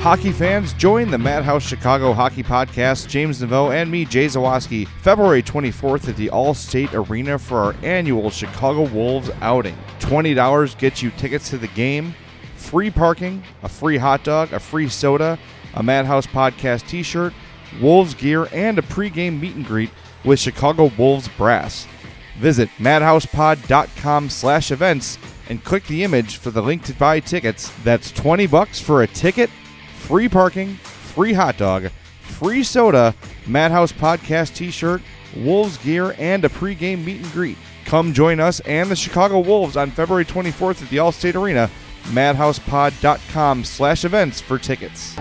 Hockey fans, join the Madhouse Chicago Hockey Podcast, James Neveau and me, Jay Zawaski, February 24th at the Allstate Arena for our annual Chicago Wolves outing. $20 gets you tickets to the game, free parking, a free hot dog, a free soda, a Madhouse Podcast t shirt, Wolves gear, and a pregame meet and greet with Chicago Wolves Brass. Visit madhousepod.com slash events and click the image for the link to buy tickets. That's 20 bucks for a ticket, free parking, free hot dog, free soda, Madhouse Podcast t-shirt, Wolves gear, and a pregame meet and greet. Come join us and the Chicago Wolves on February 24th at the Allstate Arena. madhousepod.com slash events for tickets.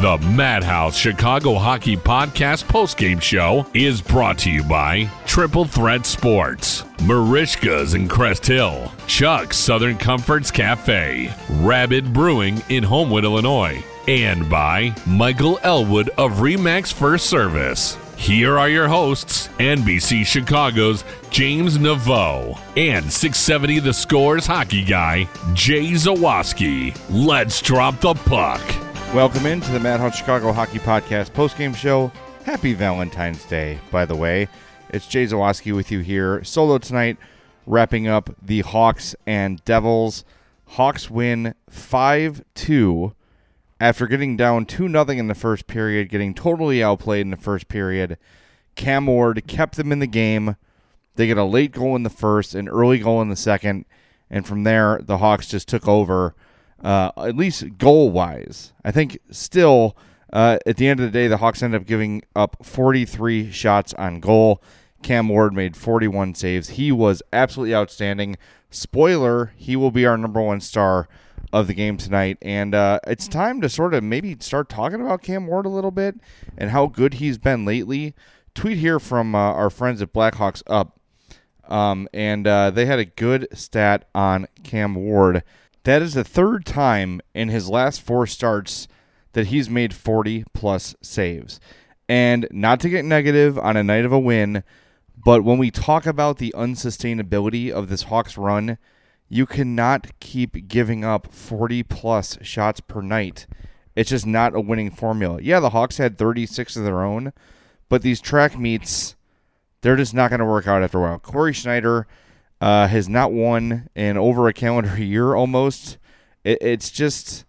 The Madhouse Chicago Hockey Podcast postgame show is brought to you by Triple Threat Sports, Merichka's in Crest Hill, Chuck's Southern Comforts Cafe, Rabid Brewing in Homewood, Illinois, and by Michael Elwood of Remax First Service. Here are your hosts, NBC Chicago's James Neveau and 670 The Scores hockey guy, Jay Zawaski. Let's drop the puck. Welcome into the Madhouse Chicago Hockey Podcast postgame show. Happy Valentine's Day, by the way. It's Jay Zawaski with you here, solo tonight, wrapping up the Hawks and Devils. Hawks win 5 2 after getting down 2 0 in the first period, getting totally outplayed in the first period. Cam Ward kept them in the game. They get a late goal in the first, an early goal in the second, and from there, the Hawks just took over uh, at least goal wise. I think still uh, at the end of the day, the Hawks ended up giving up 43 shots on goal. Cam Ward made 41 saves. He was absolutely outstanding. Spoiler, he will be our number one star of the game tonight. And uh, it's time to sort of maybe start talking about Cam Ward a little bit and how good he's been lately. Tweet here from uh, our friends at Blackhawks Up. Um, and uh, they had a good stat on Cam Ward. That is the third time in his last four starts that he's made 40 plus saves. And not to get negative on a night of a win, but when we talk about the unsustainability of this Hawks run, you cannot keep giving up 40 plus shots per night. It's just not a winning formula. Yeah, the Hawks had 36 of their own, but these track meets, they're just not going to work out after a while. Cory Schneider uh, has not won in over a calendar year almost. It, it's just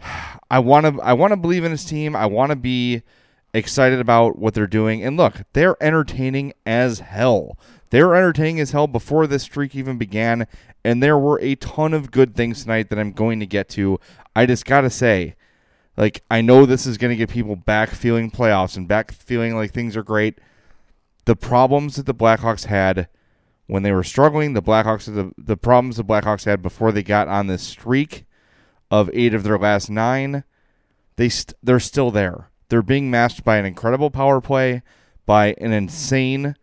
I want to I want to believe in his team. I want to be excited about what they're doing. And look, they're entertaining as hell. They were entertaining as hell before this streak even began, and there were a ton of good things tonight that I'm going to get to. I just gotta say, like I know this is going to get people back feeling playoffs and back feeling like things are great. The problems that the Blackhawks had when they were struggling, the Blackhawks the the problems the Blackhawks had before they got on this streak of eight of their last nine. They st- they're still there. They're being matched by an incredible power play, by an insane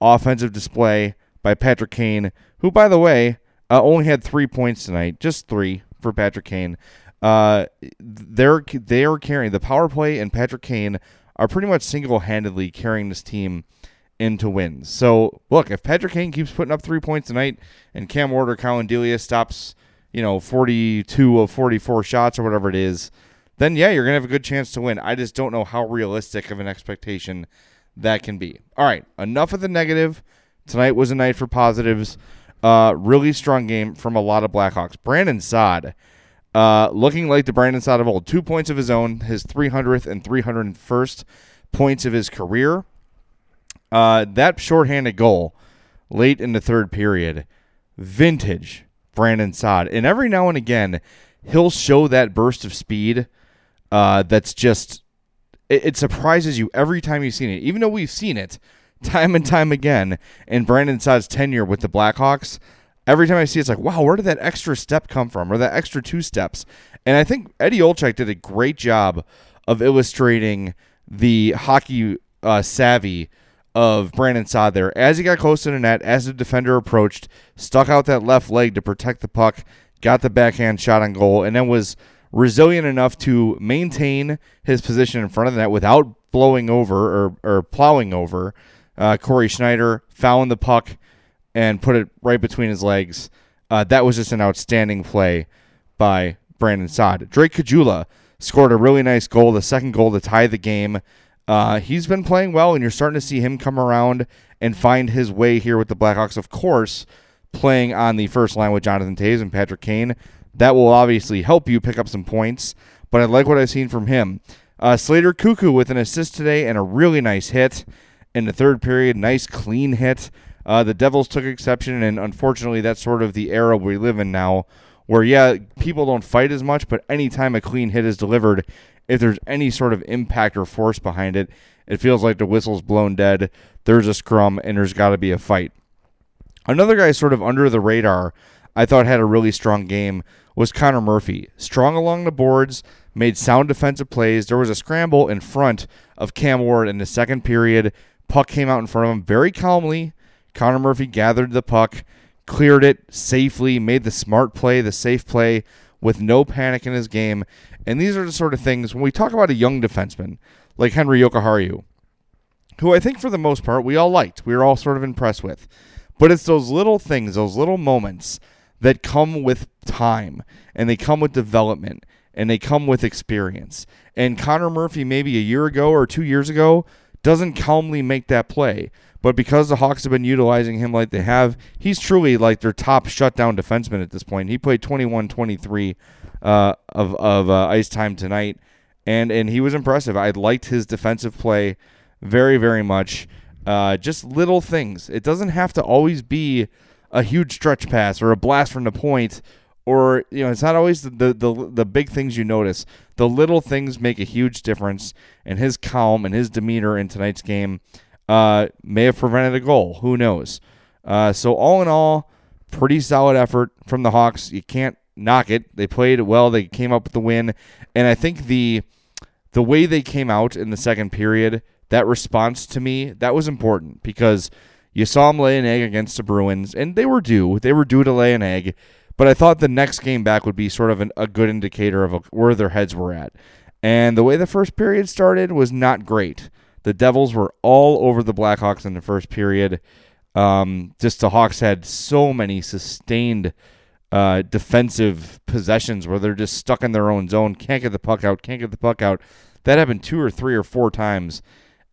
offensive display by Patrick Kane, who, by the way, uh, only had three points tonight, just three for Patrick Kane. Uh, they're they are carrying the power play and Patrick Kane are pretty much single handedly carrying this team into wins. So look, if Patrick Kane keeps putting up three points tonight and Cam Ward or Collin Delia stops, you know, forty two of forty four shots or whatever it is, then yeah, you're gonna have a good chance to win. I just don't know how realistic of an expectation that can be. All right, enough of the negative. Tonight was a night for positives. Uh, really strong game from a lot of Blackhawks. Brandon Saad uh, looking like the Brandon Saad of old. Two points of his own, his 300th and 301st points of his career. Uh, that shorthanded goal late in the third period, vintage Brandon Saad. And every now and again, he'll show that burst of speed uh, that's just, it, it surprises you every time you've seen it. Even though we've seen it time and time again in Brandon Saad's tenure with the Blackhawks every time I see it, it's like, wow, where did that extra step come from or that extra two steps? And I think Eddie Olczyk did a great job of illustrating the hockey uh, savvy of Brandon Saad there. As he got close to the net, as the defender approached, stuck out that left leg to protect the puck, got the backhand shot on goal, and then was resilient enough to maintain his position in front of the net without blowing over or, or plowing over uh, Cory Schneider, fouling the puck and put it right between his legs. Uh, that was just an outstanding play by Brandon Saad. Drake Caggiula scored a really nice goal, the second goal to tie the game. Uh, he's been playing well, and you're starting to see him come around and find his way here with the Blackhawks. Of course, playing on the first line with Jonathan Toews and Patrick Kane. That will obviously help you pick up some points, but I like what I've seen from him. Uh, Slater Koekkoek with an assist today and a really nice hit in the third period. Nice, clean hit. Uh, the Devils took exception, and unfortunately, that's sort of the era we live in now, where yeah, people don't fight as much, but anytime a clean hit is delivered, if there's any sort of impact or force behind it, it feels like the whistle's blown dead. There's a scrum, and there's got to be a fight. Another guy sort of under the radar, I thought had a really strong game was Connor Murphy. Strong along the boards, made sound defensive plays. There was a scramble in front of Cam Ward in the second period. Puck came out in front of him very calmly Connor Murphy gathered the puck, cleared it safely, made the smart play, the safe play with no panic in his game. And these are the sort of things when we talk about a young defenseman like Henry Jokiharju, who I think for the most part we all liked, we were all sort of impressed with. But it's those little things, those little moments that come with time and they come with development and they come with experience. And Connor Murphy, maybe a year ago or two years ago, doesn't calmly make that play. But because the Hawks have been utilizing him like they have, he's truly like their top shutdown defenseman at this point. He played 21 23 uh, of, of uh, ice time tonight, and, and he was impressive. I liked his defensive play very, very much. Uh, just little things. It doesn't have to always be a huge stretch pass or a blast from the point or you know it's not always the, the, the the big things you notice the little things make a huge difference and his calm and his demeanor in tonight's game uh, may have prevented a goal. Who knows? Uh, so all in all, pretty solid effort from the Hawks. You can't knock it. They played well. They came up with the win, and I think the the way they came out in the second period, that response to me, that was important because you saw them lay an egg against the Bruins, and they were due. They were due to lay an egg, but I thought the next game back would be sort of an, a good indicator of a, where their heads were at. And the way the first period started was not great. The Devils were all over the Blackhawks in the first period. Um, just the Hawks had so many sustained uh, defensive possessions where they're just stuck in their own zone, can't get the puck out, can't get the puck out. That happened two or three or four times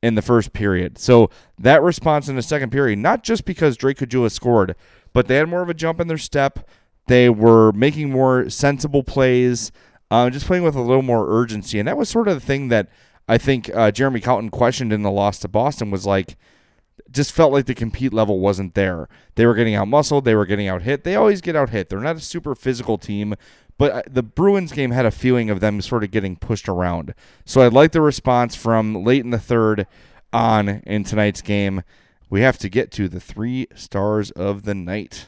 in the first period. So that response in the second period, not just because Drake Caggiula scored, but they had more of a jump in their step. They were making more sensible plays, uh, just playing with a little more urgency. And that was sort of the thing that I think uh, Jeremy Colliton questioned in the loss to Boston was like, just felt like the compete level wasn't there. They were getting out muscled, they were getting out hit. They always get out hit. They're not a super physical team, but uh, the Bruins game had a feeling of them sort of getting pushed around. So I like the response from late in the third on in tonight's game. We have to get to the three stars of the night.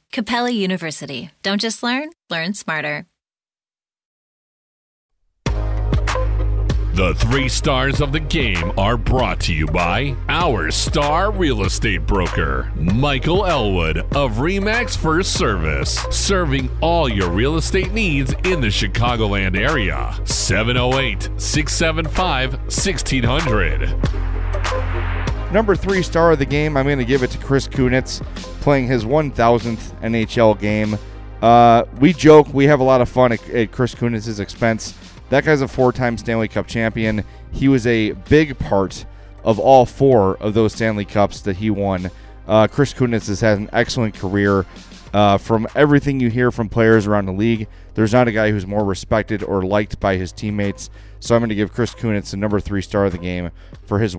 Capella University. Don't just learn, learn smarter. The three stars of the game are brought to you by our star real estate broker, Michael Elwood of REMAX First Service, serving all your real estate needs in the Chicagoland area. 708 675 1600. Number three star of the game, I'm going to give it to Chris Kunitz, playing his 1,000th NHL game. Uh, we joke, we have a lot of fun at, at Chris Kunitz's expense. That guy's a four time Stanley Cup champion. He was a big part of all four of those Stanley Cups that he won. Uh, Chris Kunitz has had an excellent career. Uh, from everything you hear from players around the league, there's not a guy who's more respected or liked by his teammates. So I'm going to give Chris Kunitz the number three star of the game for his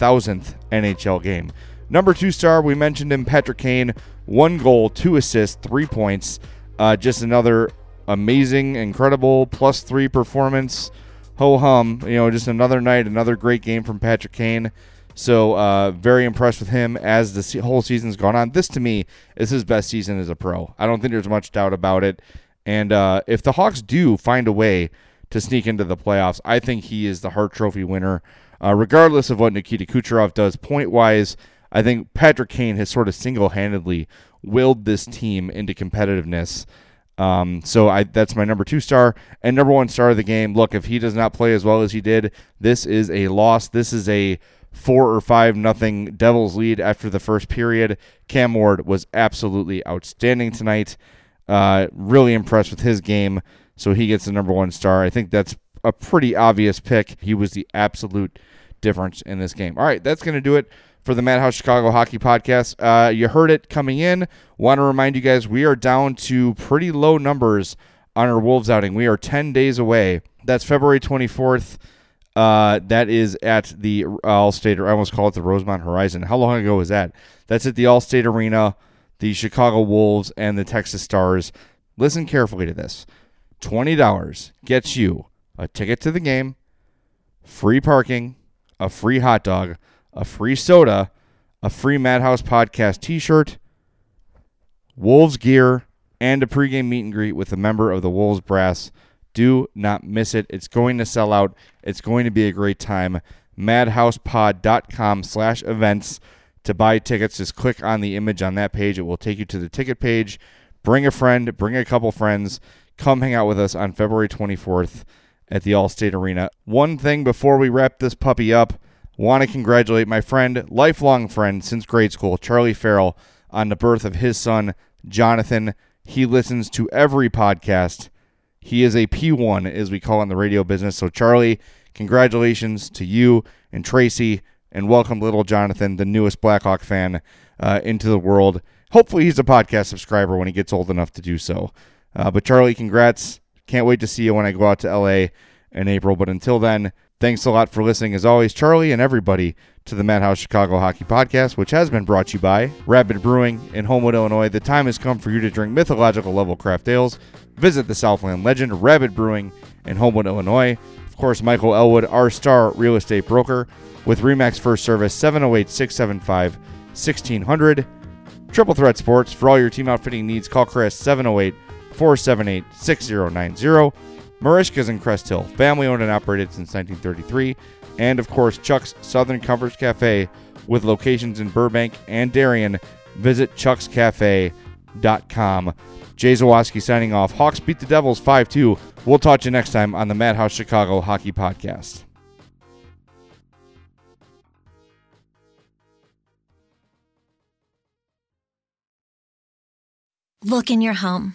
1,000th NHL game. Number two star, we mentioned him, Patrick Kane. One goal, two assists, three points. Uh, just another amazing, incredible plus three performance. Ho hum. You know, just another night, another great game from Patrick Kane. So, uh, very impressed with him as the whole season's gone on. This, to me, is his best season as a pro. I don't think there's much doubt about it. And uh, if the Hawks do find a way to sneak into the playoffs, I think he is the Hart Trophy winner. Uh, regardless of what Nikita Kucherov does point wise, I think Patrick Kane has sort of single handedly willed this team into competitiveness. Um, so I that's my number two star and number one star of the game. Look, if he does not play as well as he did, this is a loss. This is a four or five nothing Devils lead after the first period. Cam Ward was absolutely outstanding tonight. Uh, really impressed with his game, so he gets the number one star. I think that's a pretty obvious pick. He was the absolute difference in this game. All right, that's going to do it for the Madhouse Chicago Hockey Podcast. Uh, you heard it coming in. Want to remind you guys we are down to pretty low numbers on our Wolves outing. We are 10 days away. That's February 24th. Uh, that is at the Allstate, or I almost call it the Rosemont Horizon. How long ago was that? That's at the Allstate Arena, the Chicago Wolves, and the Texas Stars. Listen carefully to this $20 gets you a ticket to the game, free parking, a free hot dog, a free soda, a free Madhouse Podcast t shirt, Wolves gear, and a pregame meet and greet with a member of the Wolves Brass. Do not miss it. It's going to sell out. It's going to be a great time. Madhousepod.com slash events to buy tickets. Just click on the image on that page. It will take you to the ticket page. Bring a friend, bring a couple friends. Come hang out with us on February 24th at the Allstate Arena. One thing before we wrap this puppy up, want to congratulate my friend, lifelong friend since grade school, Charlie Farrell, on the birth of his son, Jonathan. He listens to every podcast. He is a P1, as we call in the radio business. So, Charlie, congratulations to you and Tracy, and welcome little Jonathan, the newest Blackhawk fan, uh, into the world. Hopefully, he's a podcast subscriber when he gets old enough to do so. Uh, but, Charlie, congrats. Can't wait to see you when I go out to LA in April. But until then, thanks a lot for listening, as always, Charlie and everybody, to the Madhouse Chicago Hockey Podcast, which has been brought to you by Rabid Brewing in Homewood, Illinois. The time has come for you to drink mythological level craft ales. Visit the Southland legend, Rabid Brewing in Homewood, Illinois. Of course, Michael Elwood, our star real estate broker, with Remax First Service 708 675 1600. Triple Threat Sports, for all your team outfitting needs, call Chris 708 478 6090. Merichka's in Crest Hill, family owned and operated since 1933. And of course, Chuck's Southern Comforts Cafe with locations in Burbank and Darien. Visit chuckscafe.com. Jay Zawaski signing off. Hawks beat the Devils 5 2. We'll talk to you next time on the Madhouse Chicago Hockey Podcast. Look in your home.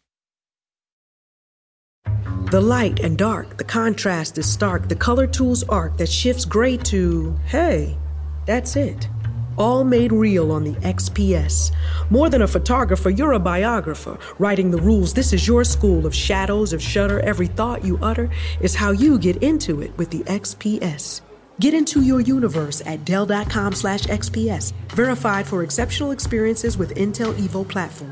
The light and dark, the contrast is stark, the color tools arc that shifts gray to, hey, that's it. All made real on the XPS. More than a photographer, you're a biographer. Writing the rules, this is your school of shadows, of shutter. Every thought you utter is how you get into it with the XPS. Get into your universe at Dell.com slash XPS. Verified for exceptional experiences with Intel Evo platform.